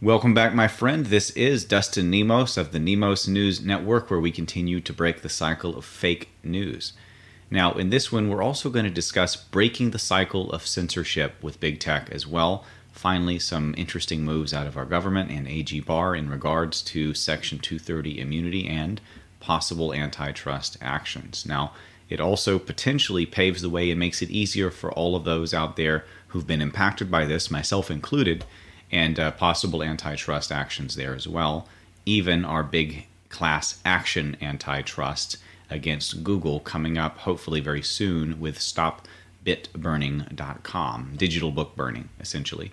Welcome back, my friend. This is Dustin Nemos of the Nemos News Network, where we continue to break the cycle of fake news. Now, in this one, we're also going to discuss breaking the cycle of censorship with big tech as well. Finally, some interesting moves out of our government and AG Barr in regards to Section 230 immunity and possible antitrust actions. Now, it also potentially paves the way and makes it easier for all of those out there who've been impacted by this, myself included, and uh, possible antitrust actions there as well. Even our big class action antitrust against Google coming up hopefully very soon with stopbitburning.com, digital book burning, essentially.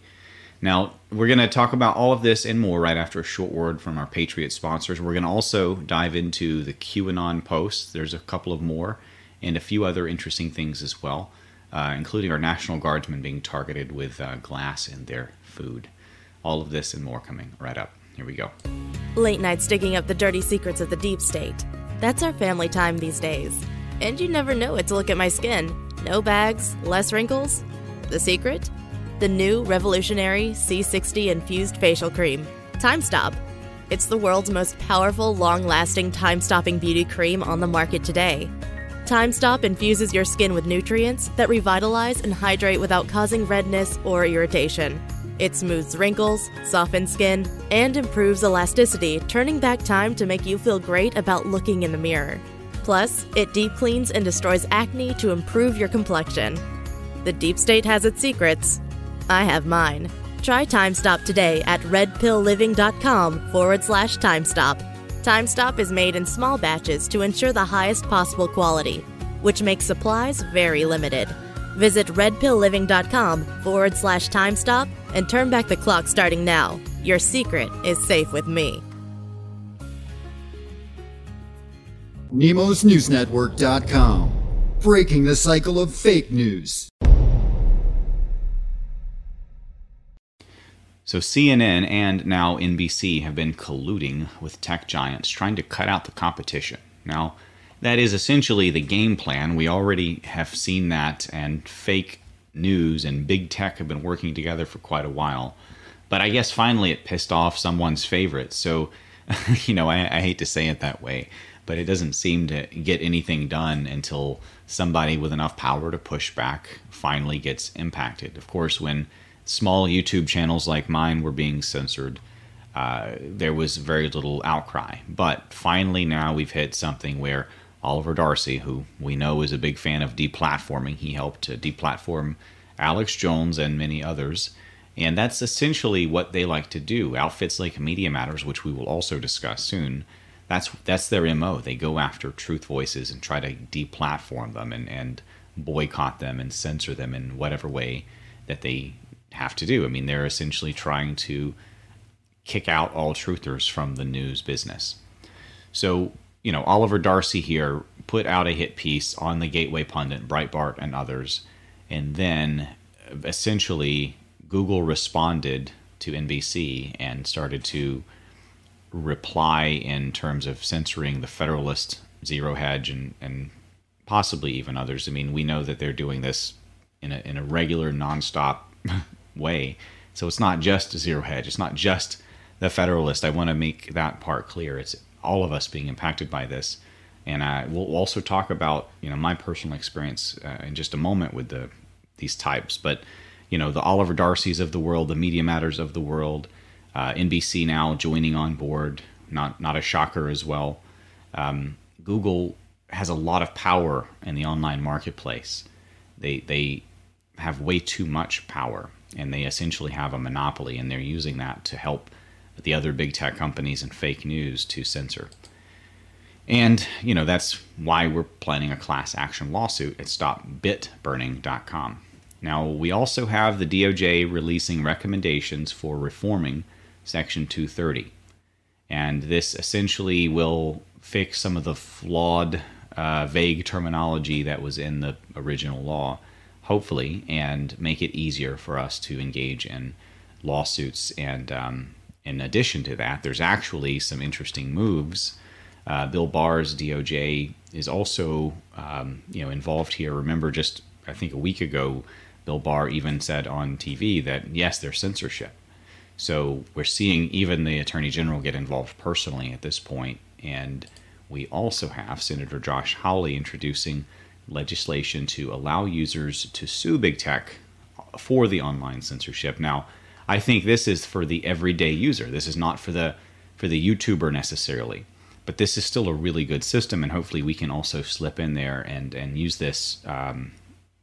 Now, we're going to talk about all of this and more right after a short word from our Patriot sponsors. We're going to also dive into the QAnon posts. There's a couple of more and a few other interesting things as well, uh, including our National Guardsmen being targeted with uh, glass in their food. All of this and more coming right up. Here we go. Late nights digging up the dirty secrets of the deep state. That's our family time these days. And you never know it to look at my skin. No bags, less wrinkles. The secret? The new revolutionary C60 infused facial cream. Time Stop. It's the world's most powerful, long lasting, time stopping beauty cream on the market today. Time Stop infuses your skin with nutrients that revitalize and hydrate without causing redness or irritation. It smooths wrinkles, softens skin, and improves elasticity, turning back time to make you feel great about looking in the mirror. Plus, it deep cleans and destroys acne to improve your complexion. The deep state has its secrets. I have mine. Try Time Stop today at redpillliving.com forward slash time stop. Time Stop is made in small batches to ensure the highest possible quality, which makes supplies very limited. Visit redpillliving.com forward slash time stop and turn back the clock starting now. Your secret is safe with me. NemosNewsNetwork.com. Breaking the cycle of fake news. So, CNN and now NBC have been colluding with tech giants trying to cut out the competition. Now, that is essentially the game plan. We already have seen that, and fake news and big tech have been working together for quite a while. But I guess finally it pissed off someone's favorite. So, you know, I, I hate to say it that way, but it doesn't seem to get anything done until somebody with enough power to push back finally gets impacted. Of course, when small YouTube channels like mine were being censored, uh, there was very little outcry. But finally, now we've hit something where Oliver Darcy, who we know is a big fan of deplatforming, he helped to deplatform Alex Jones and many others. And that's essentially what they like to do. Outfits like Media Matters, which we will also discuss soon, that's that's their MO. They go after truth voices and try to deplatform them and, and boycott them and censor them in whatever way that they have to do. I mean, they're essentially trying to kick out all truthers from the news business. So, you know, Oliver Darcy here put out a hit piece on the Gateway Pundit, Breitbart, and others, and then essentially Google responded to NBC and started to reply in terms of censoring the Federalist, Zero Hedge, and, and possibly even others. I mean, we know that they're doing this in a, in a regular, nonstop way. So it's not just Zero Hedge. It's not just the Federalist. I want to make that part clear. It's all of us being impacted by this. And I will also talk about you know my personal experience uh, in just a moment with the these types. But you know the Oliver Darcy's of the world, the Media Matters of the world, uh, NBC now joining on board. Not not a shocker as well. Um, Google has a lot of power in the online marketplace. They they have way too much power, and they essentially have a monopoly, and they're using that to help the other big tech companies and fake news to censor. And, you know, that's why we're planning a class action lawsuit at stopbitburning.com. Now, we also have the DOJ releasing recommendations for reforming Section 230. And this essentially will fix some of the flawed, uh, vague terminology that was in the original law, hopefully, and make it easier for us to engage in lawsuits. And um, in addition to that, there's actually some interesting moves uh, Bill Barr's DOJ is also um, you know involved here. Remember, just I think a week ago, Bill Barr even said on TV that yes, there's censorship. So we're seeing even the Attorney General get involved personally at this point, and we also have Senator Josh Hawley introducing legislation to allow users to sue big tech for the online censorship. Now, I think this is for the everyday user. This is not for the for the YouTuber necessarily, but this is still a really good system, and hopefully we can also slip in there and and use this um,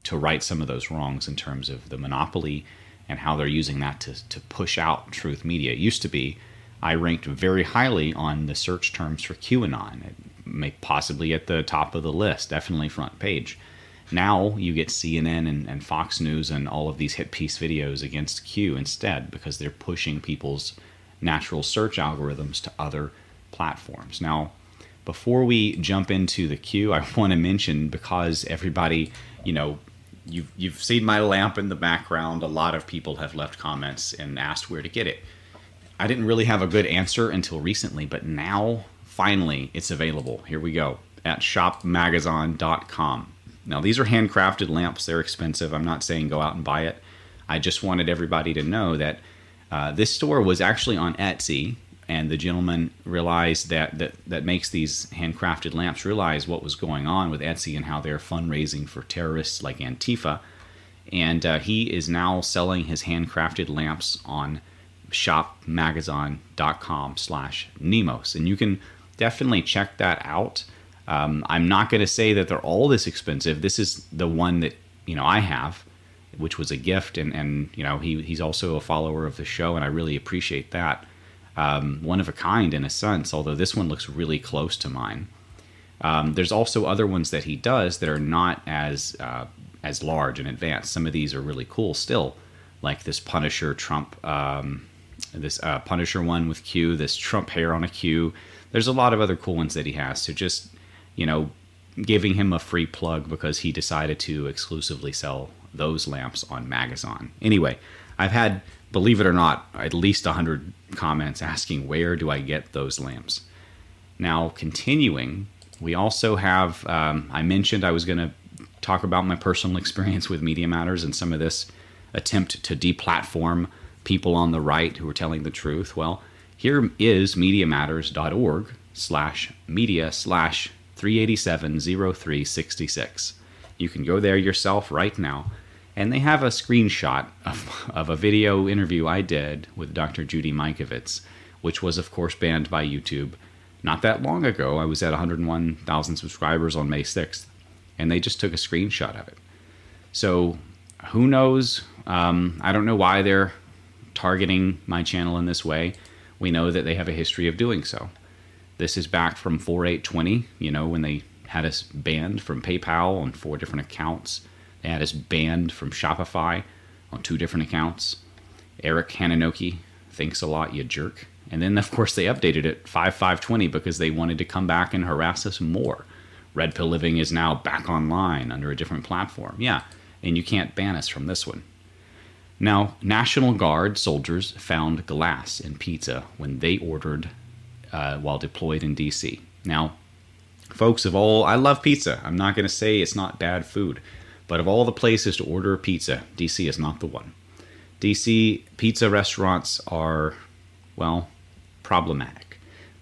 to right some of those wrongs in terms of the monopoly and how they're using that to to push out truth media. It used to be I ranked very highly on the search terms for QAnon, it may possibly at the top of the list, definitely front page. Now you get CNN and, and Fox News and all of these hit piece videos against Q instead because they're pushing people's natural search algorithms to other platforms. Now, before we jump into the Q, I want to mention because everybody, you know, you've you've seen my lamp in the background. A lot of people have left comments and asked where to get it. I didn't really have a good answer until recently, but now finally it's available. Here we go at shopmagazon.com. Now, these are handcrafted lamps. They're expensive. I'm not saying go out and buy it. I just wanted everybody to know that uh, this store was actually on Etsy, and the gentleman realized that, that that makes these handcrafted lamps realize what was going on with Etsy and how they're fundraising for terrorists like Antifa. And uh, he is now selling his handcrafted lamps on shopmagazon.com slash Nemos. And you can definitely check that out. Um, I'm not going to say that they're all this expensive. This is the one that you know I have, which was a gift, and and you know he he's also a follower of the show, and I really appreciate that. Um, one of a kind in a sense, although this one looks really close to mine. Um, there's also other ones that he does that are not as uh, as large and advanced. Some of these are really cool still, like this Punisher Trump, um, this uh, Punisher one with Q, this Trump hair on a Q. There's a lot of other cool ones that he has. So just you know, giving him a free plug because he decided to exclusively sell those lamps on Magazon. Anyway, I've had, believe it or not, at least 100 comments asking where do I get those lamps. Now, continuing, we also have, um, I mentioned I was going to talk about my personal experience with Media Matters and some of this attempt to deplatform people on the right who are telling the truth. Well, here is MediaMatters.org slash media slash 387 0366. You can go there yourself right now. And they have a screenshot of, of a video interview I did with Dr. Judy Mikovits, which was, of course, banned by YouTube. Not that long ago, I was at 101,000 subscribers on May 6th, and they just took a screenshot of it. So, who knows? Um, I don't know why they're targeting my channel in this way. We know that they have a history of doing so. This is back from 4820, you know, when they had us banned from PayPal on four different accounts. They had us banned from Shopify on two different accounts. Eric Hananoki, thanks a lot, you jerk. And then, of course, they updated it 5520 because they wanted to come back and harass us more. Red Pill Living is now back online under a different platform. Yeah, and you can't ban us from this one. Now, National Guard soldiers found glass in pizza when they ordered uh, while deployed in DC. Now, folks, of all, I love pizza. I'm not going to say it's not bad food, but of all the places to order pizza, DC is not the one. DC pizza restaurants are, well, problematic.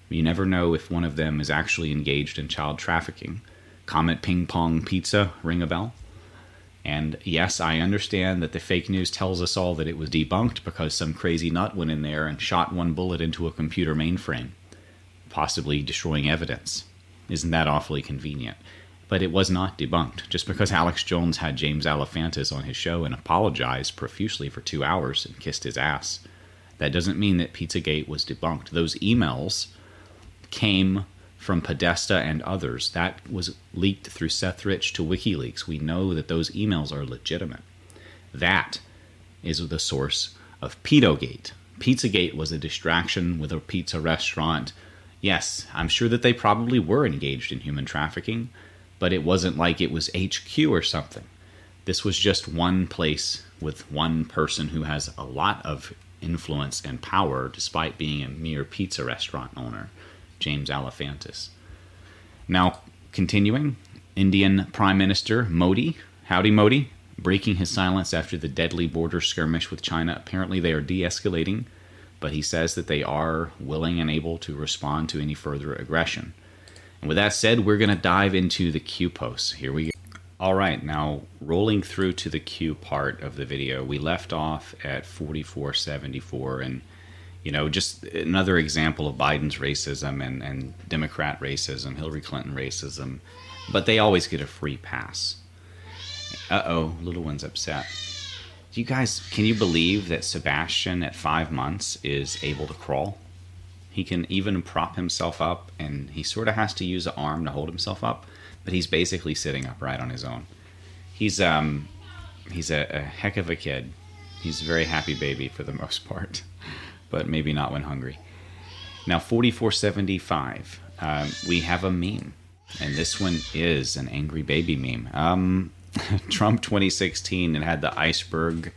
You never know if one of them is actually engaged in child trafficking. Comet Ping Pong Pizza, ring a bell? And yes, I understand that the fake news tells us all that it was debunked because some crazy nut went in there and shot one bullet into a computer mainframe possibly destroying evidence. Isn't that awfully convenient? But it was not debunked. Just because Alex Jones had James Alefantis on his show and apologized profusely for two hours and kissed his ass, that doesn't mean that Pizzagate was debunked. Those emails came from Podesta and others. That was leaked through Seth Rich to WikiLeaks. We know that those emails are legitimate. That is the source of Pedogate. Pizzagate was a distraction with a pizza restaurant Yes, I'm sure that they probably were engaged in human trafficking, but it wasn't like it was HQ or something. This was just one place with one person who has a lot of influence and power despite being a mere pizza restaurant owner, James Alefantis. Now, continuing, Indian Prime Minister Modi, howdy Modi, breaking his silence after the deadly border skirmish with China. Apparently, they are de escalating but he says that they are willing and able to respond to any further aggression. And with that said, we're going to dive into the Q posts. Here we go. All right, now rolling through to the Q part of the video, we left off at 4474 and you know, just another example of Biden's racism and, and Democrat racism, Hillary Clinton racism, but they always get a free pass. Uh oh, little one's upset. You guys, can you believe that Sebastian at five months is able to crawl? He can even prop himself up, and he sort of has to use an arm to hold himself up, but he's basically sitting upright on his own. He's um, he's a, a heck of a kid. He's a very happy baby for the most part but maybe not when hungry. Now, 4475, um, we have a meme, and this one is an angry baby meme. Um, Trump 2016, and had the iceberg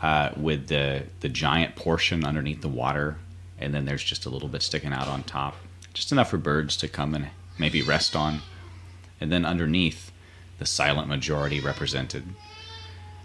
uh, with the, the giant portion underneath the water, and then there's just a little bit sticking out on top, just enough for birds to come and maybe rest on. And then underneath, the silent majority represented.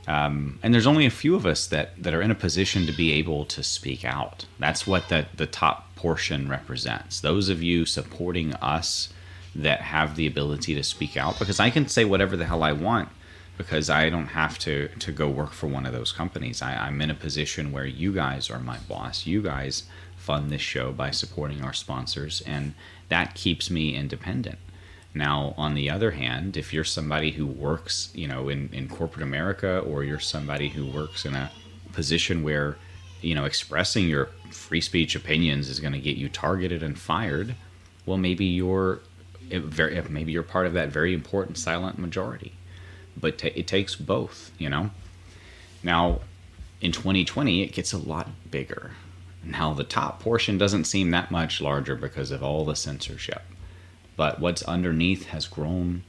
Um, and there's only a few of us that, that are in a position to be able to speak out. That's what the, the top portion represents. Those of you supporting us that have the ability to speak out, because I can say whatever the hell I want because I don't have to, to go work for one of those companies. I, I'm in a position where you guys are my boss. You guys fund this show by supporting our sponsors, and that keeps me independent. Now, on the other hand, if you're somebody who works, you know, in, in corporate America, or you're somebody who works in a position where, you know, expressing your free speech opinions is going to get you targeted and fired, well, maybe you're very, maybe you're part of that very important silent majority. But t- it takes both, you know. Now, in 2020, it gets a lot bigger. Now, the top portion doesn't seem that much larger because of all the censorship but what's underneath has grown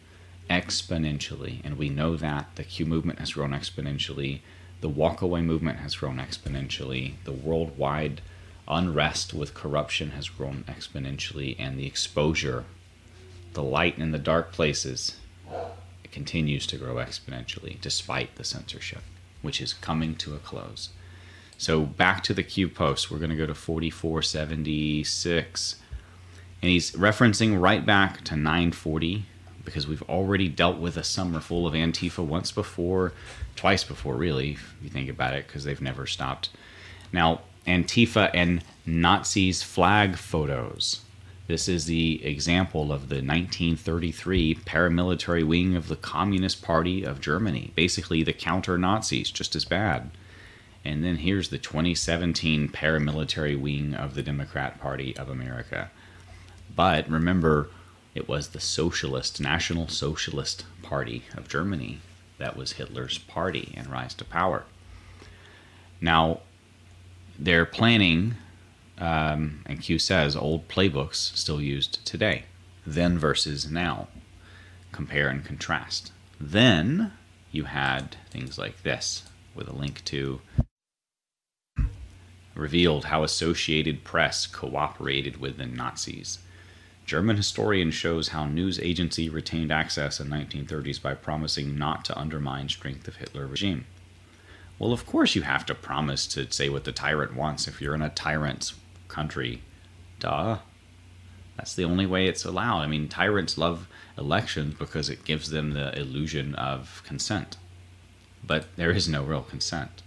exponentially. And we know that the Q movement has grown exponentially, the walkaway movement has grown exponentially, the worldwide unrest with corruption has grown exponentially, and the exposure, the light in the dark places, continues to grow exponentially despite the censorship, which is coming to a close. So back to the Q post, we're going to go to 4476 and he's referencing right back to 940 because we've already dealt with a summer full of Antifa once before, twice before, really, if you think about it, because they've never stopped. Now, Antifa and Nazis flag photos. This is the example of the 1933 paramilitary wing of the Communist Party of Germany, basically the counter Nazis, just as bad. And then here's the 2017 paramilitary wing of the Democrat Party of America. But remember, it was the Socialist, National Socialist Party of Germany that was Hitler's party and rise to power. Now, they're planning, um, and Q says, old playbooks still used today. Then versus now. Compare and contrast. Then you had things like this with a link to revealed how Associated Press cooperated with the Nazis. German historian shows how news agency retained access in 1930s by promising not to undermine strength of Hitler regime. Well, of course you have to promise to say what the tyrant wants if you're in a tyrant's country. Duh. That's the only way it's allowed. I mean, tyrants love elections because it gives them the illusion of consent. But there is no real consent.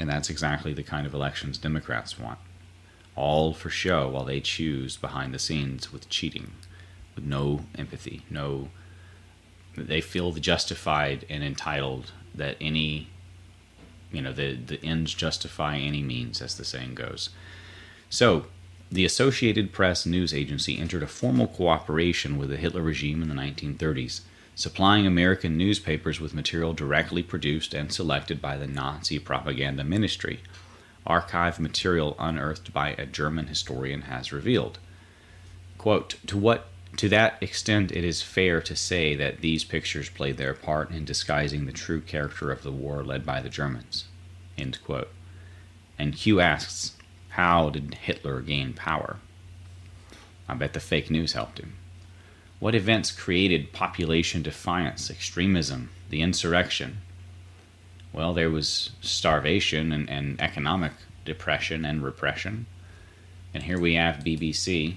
And that's exactly the kind of elections Democrats want all for show while they choose behind the scenes with cheating, with no empathy, no. They feel justified and entitled that any, you know, the the ends justify any means, as the saying goes. So, the Associated Press news agency entered a formal cooperation with the Hitler regime in the 1930s, supplying American newspapers with material directly produced and selected by the Nazi propaganda ministry archive material unearthed by a German historian has revealed. Quote, to what to that extent it is fair to say that these pictures played their part in disguising the true character of the war led by the Germans. End quote. And Q asks, how did Hitler gain power? I bet the fake news helped him. What events created population defiance, extremism, the insurrection, well, there was starvation and, and economic depression and repression. And here we have BBC,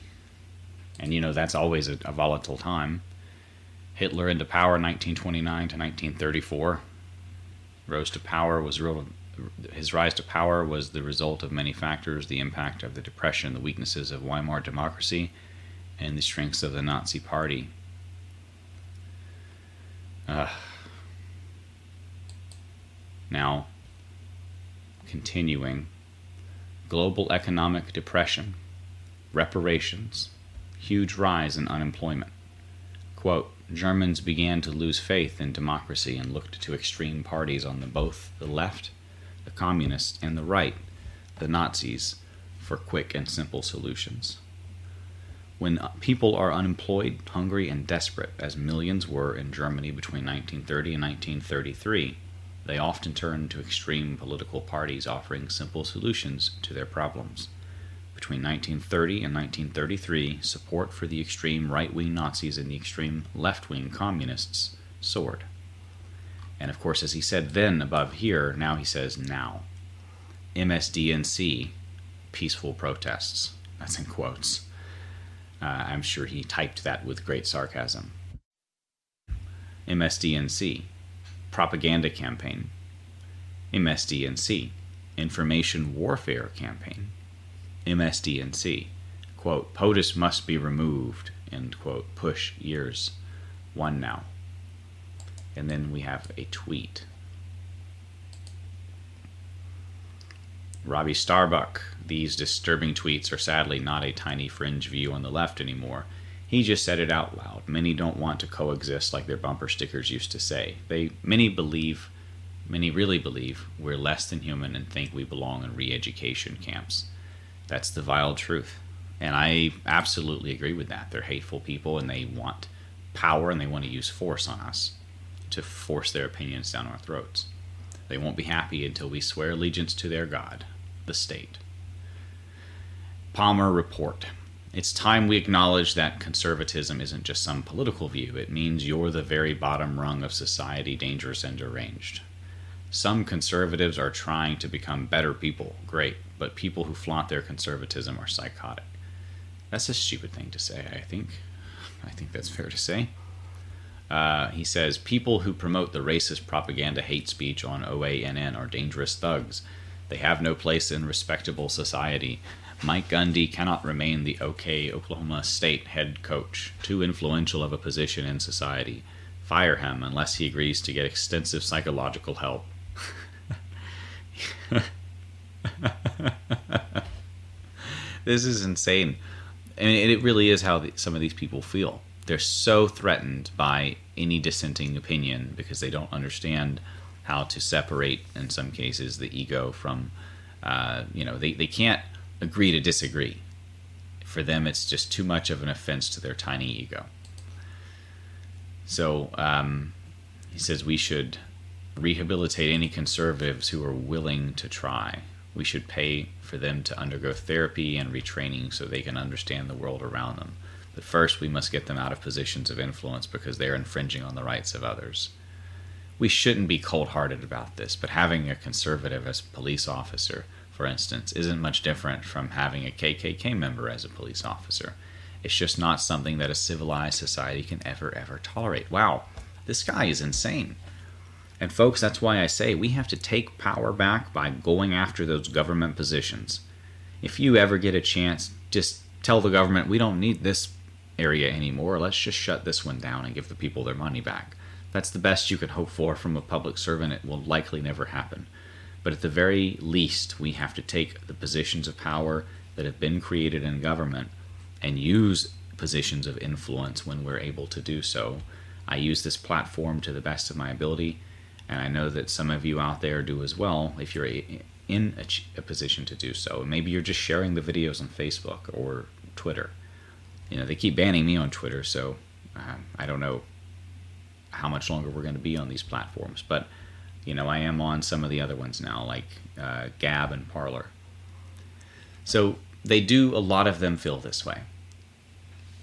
and you know that's always a, a volatile time. Hitler into power 1929 to 1934. Rose to power was real. His rise to power was the result of many factors: the impact of the Depression, the weaknesses of Weimar democracy, and the strengths of the Nazi Party. Uh, now, continuing global economic depression, reparations, huge rise in unemployment. Quote, Germans began to lose faith in democracy and looked to extreme parties on the, both the left, the communists, and the right, the Nazis, for quick and simple solutions. When people are unemployed, hungry, and desperate, as millions were in Germany between 1930 and 1933, they often turn to extreme political parties offering simple solutions to their problems. Between 1930 and 1933, support for the extreme right wing Nazis and the extreme left wing communists soared. And of course, as he said then above here, now he says now. MSDNC, peaceful protests. That's in quotes. Uh, I'm sure he typed that with great sarcasm. MSDNC, propaganda campaign, MSDNC, information warfare campaign, MSDNC, quote, POTUS must be removed, end quote, push years, one now. And then we have a tweet. Robbie Starbuck, these disturbing tweets are sadly not a tiny fringe view on the left anymore. He just said it out loud. Many don't want to coexist like their bumper stickers used to say. They many believe, many really believe we're less than human and think we belong in re-education camps. That's the vile truth. And I absolutely agree with that. They're hateful people and they want power and they want to use force on us to force their opinions down our throats. They won't be happy until we swear allegiance to their God, the state. Palmer Report. It's time we acknowledge that conservatism isn't just some political view. It means you're the very bottom rung of society, dangerous and deranged. Some conservatives are trying to become better people, great, but people who flaunt their conservatism are psychotic. That's a stupid thing to say, I think. I think that's fair to say. Uh, he says people who promote the racist propaganda hate speech on OANN are dangerous thugs. They have no place in respectable society. Mike Gundy cannot remain the OK Oklahoma State head coach, too influential of a position in society. Fire him unless he agrees to get extensive psychological help. this is insane. I mean, it really is how some of these people feel. They're so threatened by any dissenting opinion because they don't understand how to separate, in some cases, the ego from, uh, you know, they, they can't agree to disagree. For them, it's just too much of an offense to their tiny ego. So um, he says we should rehabilitate any conservatives who are willing to try. We should pay for them to undergo therapy and retraining so they can understand the world around them. First, we must get them out of positions of influence because they are infringing on the rights of others. We shouldn't be cold hearted about this, but having a conservative as a police officer for instance, isn't much different from having a KKK member as a police officer. It's just not something that a civilized society can ever, ever tolerate. Wow, this guy is insane. And, folks, that's why I say we have to take power back by going after those government positions. If you ever get a chance, just tell the government we don't need this area anymore. Let's just shut this one down and give the people their money back. That's the best you can hope for from a public servant. It will likely never happen. But at the very least, we have to take the positions of power that have been created in government and use positions of influence when we're able to do so. I use this platform to the best of my ability, and I know that some of you out there do as well if you're in a, a position to do so. Maybe you're just sharing the videos on Facebook or Twitter. You know, they keep banning me on Twitter, so um, I don't know how much longer we're going to be on these platforms. But you know, I am on some of the other ones now, like uh, Gab and Parler. So they do, a lot of them feel this way,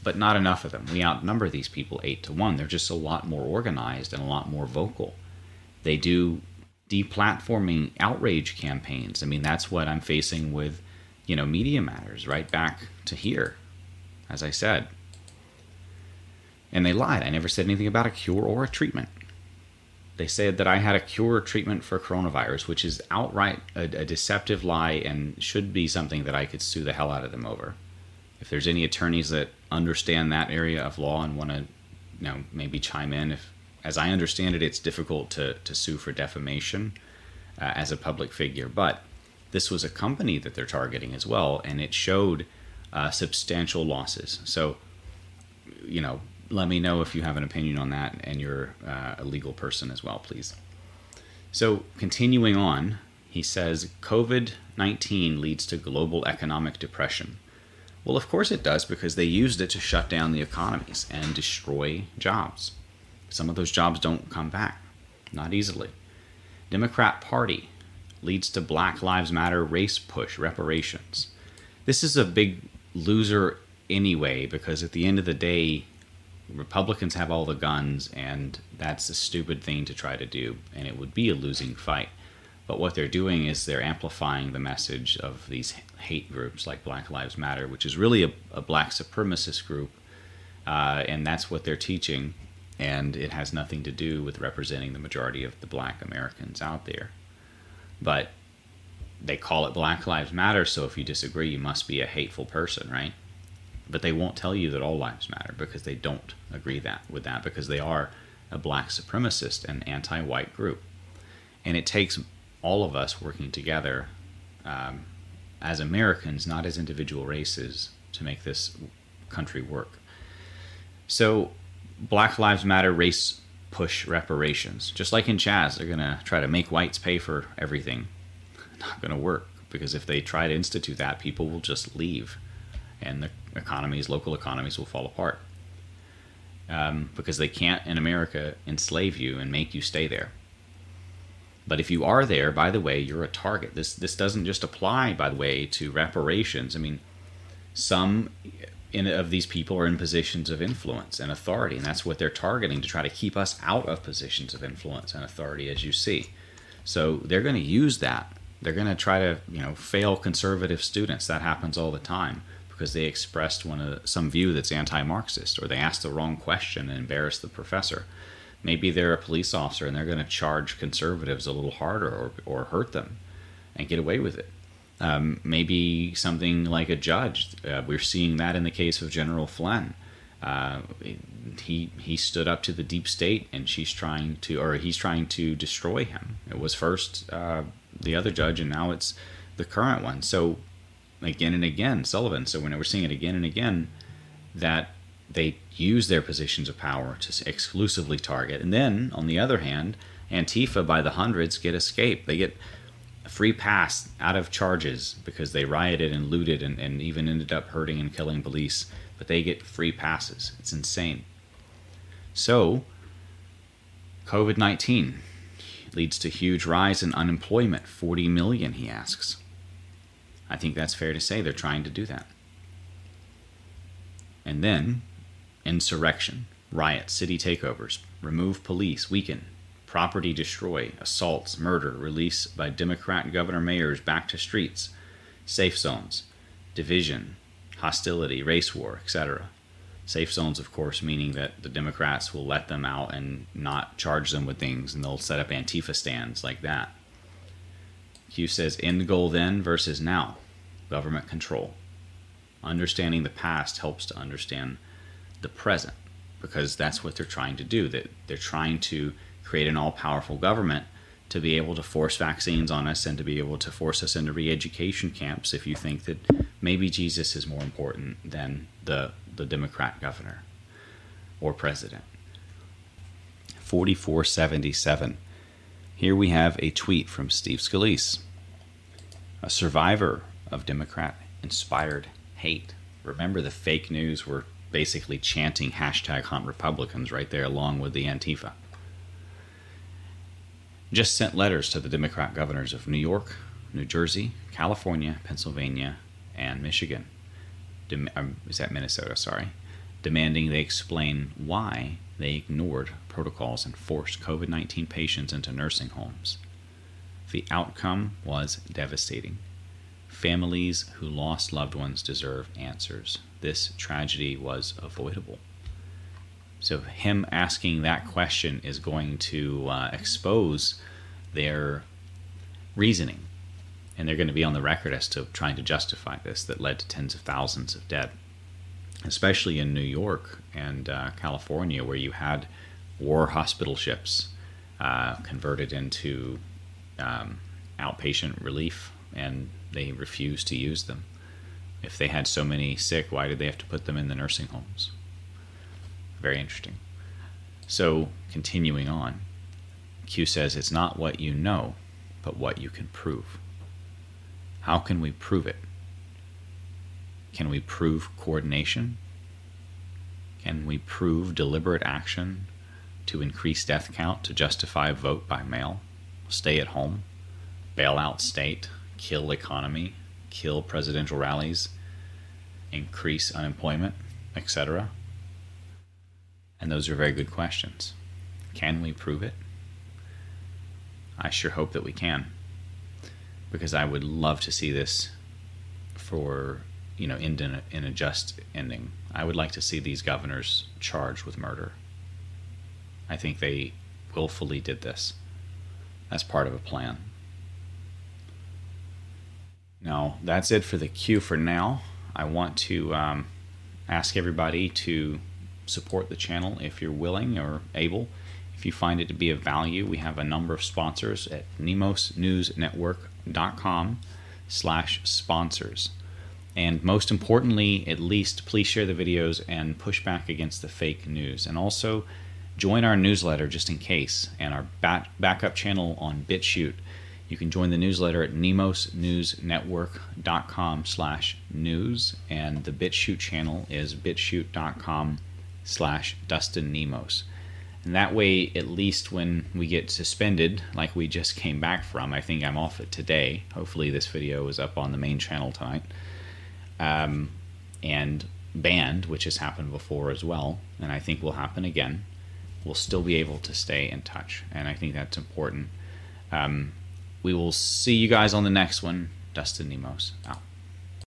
but not enough of them. We outnumber these people eight to one. They're just a lot more organized and a lot more vocal. They do deplatforming outrage campaigns. I mean, that's what I'm facing with you know, Media Matters right back to here, as I said. And they lied. I never said anything about a cure or a treatment. They said that I had a cure or treatment for coronavirus, which is outright a, a deceptive lie and should be something that I could sue the hell out of them over. If there's any attorneys that understand that area of law and want to, you know, maybe chime in, if as I understand it, it's difficult to, to sue for defamation uh, as a public figure. But this was a company that they're targeting as well, and it showed uh, substantial losses. So, you know, let me know if you have an opinion on that and you're uh, a legal person as well, please. So, continuing on, he says COVID 19 leads to global economic depression. Well, of course it does because they used it to shut down the economies and destroy jobs. Some of those jobs don't come back, not easily. Democrat Party leads to Black Lives Matter race push reparations. This is a big loser anyway because at the end of the day, Republicans have all the guns, and that's a stupid thing to try to do, and it would be a losing fight. But what they're doing is they're amplifying the message of these hate groups like Black Lives Matter, which is really a, a black supremacist group, uh, and that's what they're teaching, and it has nothing to do with representing the majority of the black Americans out there. But they call it Black Lives Matter, so if you disagree, you must be a hateful person, right? But they won't tell you that all lives matter because they don't agree that with that because they are a black supremacist and anti-white group, and it takes all of us working together um, as Americans, not as individual races, to make this country work. So, Black Lives Matter race push reparations. Just like in Chaz, they're going to try to make whites pay for everything. Not going to work because if they try to institute that, people will just leave and the economies, local economies, will fall apart. Um, because they can't in America enslave you and make you stay there. But if you are there, by the way, you're a target. This this doesn't just apply, by the way, to reparations. I mean, some in, of these people are in positions of influence and authority, and that's what they're targeting to try to keep us out of positions of influence and authority, as you see. So they're going to use that. They're going to try to, you know, fail conservative students. That happens all the time because they expressed one of some view that's anti-Marxist, or they asked the wrong question and embarrassed the professor. Maybe they're a police officer and they're going to charge conservatives a little harder or, or hurt them and get away with it. Um, maybe something like a judge. Uh, we're seeing that in the case of General Flynn. Uh, he he stood up to the deep state, and she's trying to, or he's trying to destroy him. It was first uh, the other judge, and now it's the current one. So again and again, Sullivan. So when we're seeing it again and again, that they use their positions of power to exclusively target, and then on the other hand, Antifa by the hundreds get escape. They get a free pass out of charges because they rioted and looted and, and even ended up hurting and killing police, but they get free passes. It's insane. So, COVID 19 leads to huge rise in unemployment 40 million, he asks. I think that's fair to say they're trying to do that. And then, insurrection, riots, city takeovers, remove police, weaken, property destroy, assaults, murder, release by Democrat governor mayors back to streets, safe zones, division, hostility, race war, etc. Safe zones, of course, meaning that the Democrats will let them out and not charge them with things, and they'll set up Antifa stands like that. Q says end goal then versus now, government control. Understanding the past helps to understand the present because that's what they're trying to do. That they're trying to create an all powerful government to be able to force vaccines on us and to be able to force us into re education camps if you think that maybe Jesus is more important than the, the Democrat governor or president. 4477. Here we have a tweet from Steve Scalise, a survivor of Democrat inspired hate. Remember, the fake news were basically chanting hashtag hunt Republicans right there along with the Antifa just sent letters to the Democrat governors of New York, New Jersey, California, Pennsylvania, and Michigan. Dem- um, is that Minnesota? Sorry. Demanding they explain why they ignored protocols and forced COVID 19 patients into nursing homes. The outcome was devastating. Families who lost loved ones deserve answers. This tragedy was avoidable. So, him asking that question is going to uh, expose their reasoning. And they're going to be on the record as to trying to justify this that led to tens of thousands of dead, especially in New York and uh, California, where you had war hospital ships uh, converted into um, outpatient relief, and they refused to use them. If they had so many sick, why did they have to put them in the nursing homes? Very interesting. So, continuing on, Q says it's not what you know, but what you can prove. How can we prove it? Can we prove coordination? Can we prove deliberate action to increase death count to justify vote by mail? Stay at home? Bail out state? Kill economy? Kill presidential rallies? Increase unemployment? Etc.? And those are very good questions. Can we prove it? I sure hope that we can. Because I would love to see this for, you know, in, a, in a just ending. I would like to see these governors charged with murder. I think they willfully did this as part of a plan. Now, that's it for the Q for now. I want to um, ask everybody to support the channel if you're willing or able. If you find it to be of value, we have a number of sponsors at nemosnewsnetwork.com slash sponsors. And most importantly, at least, please share the videos and push back against the fake news. And also, join our newsletter just in case, and our back- backup channel on BitChute. You can join the newsletter at nemosnewsnetwork.com slash news, and the BitChute channel is bitchute.com slash Dustin Nemos. And that way, at least when we get suspended, like we just came back from, I think I'm off it today. Hopefully, this video is up on the main channel tonight. Um, and banned, which has happened before as well, and I think will happen again. We'll still be able to stay in touch, and I think that's important. Um, we will see you guys on the next one. Dustin Nemos out.